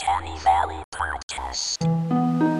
Uncanny Valley Podcast.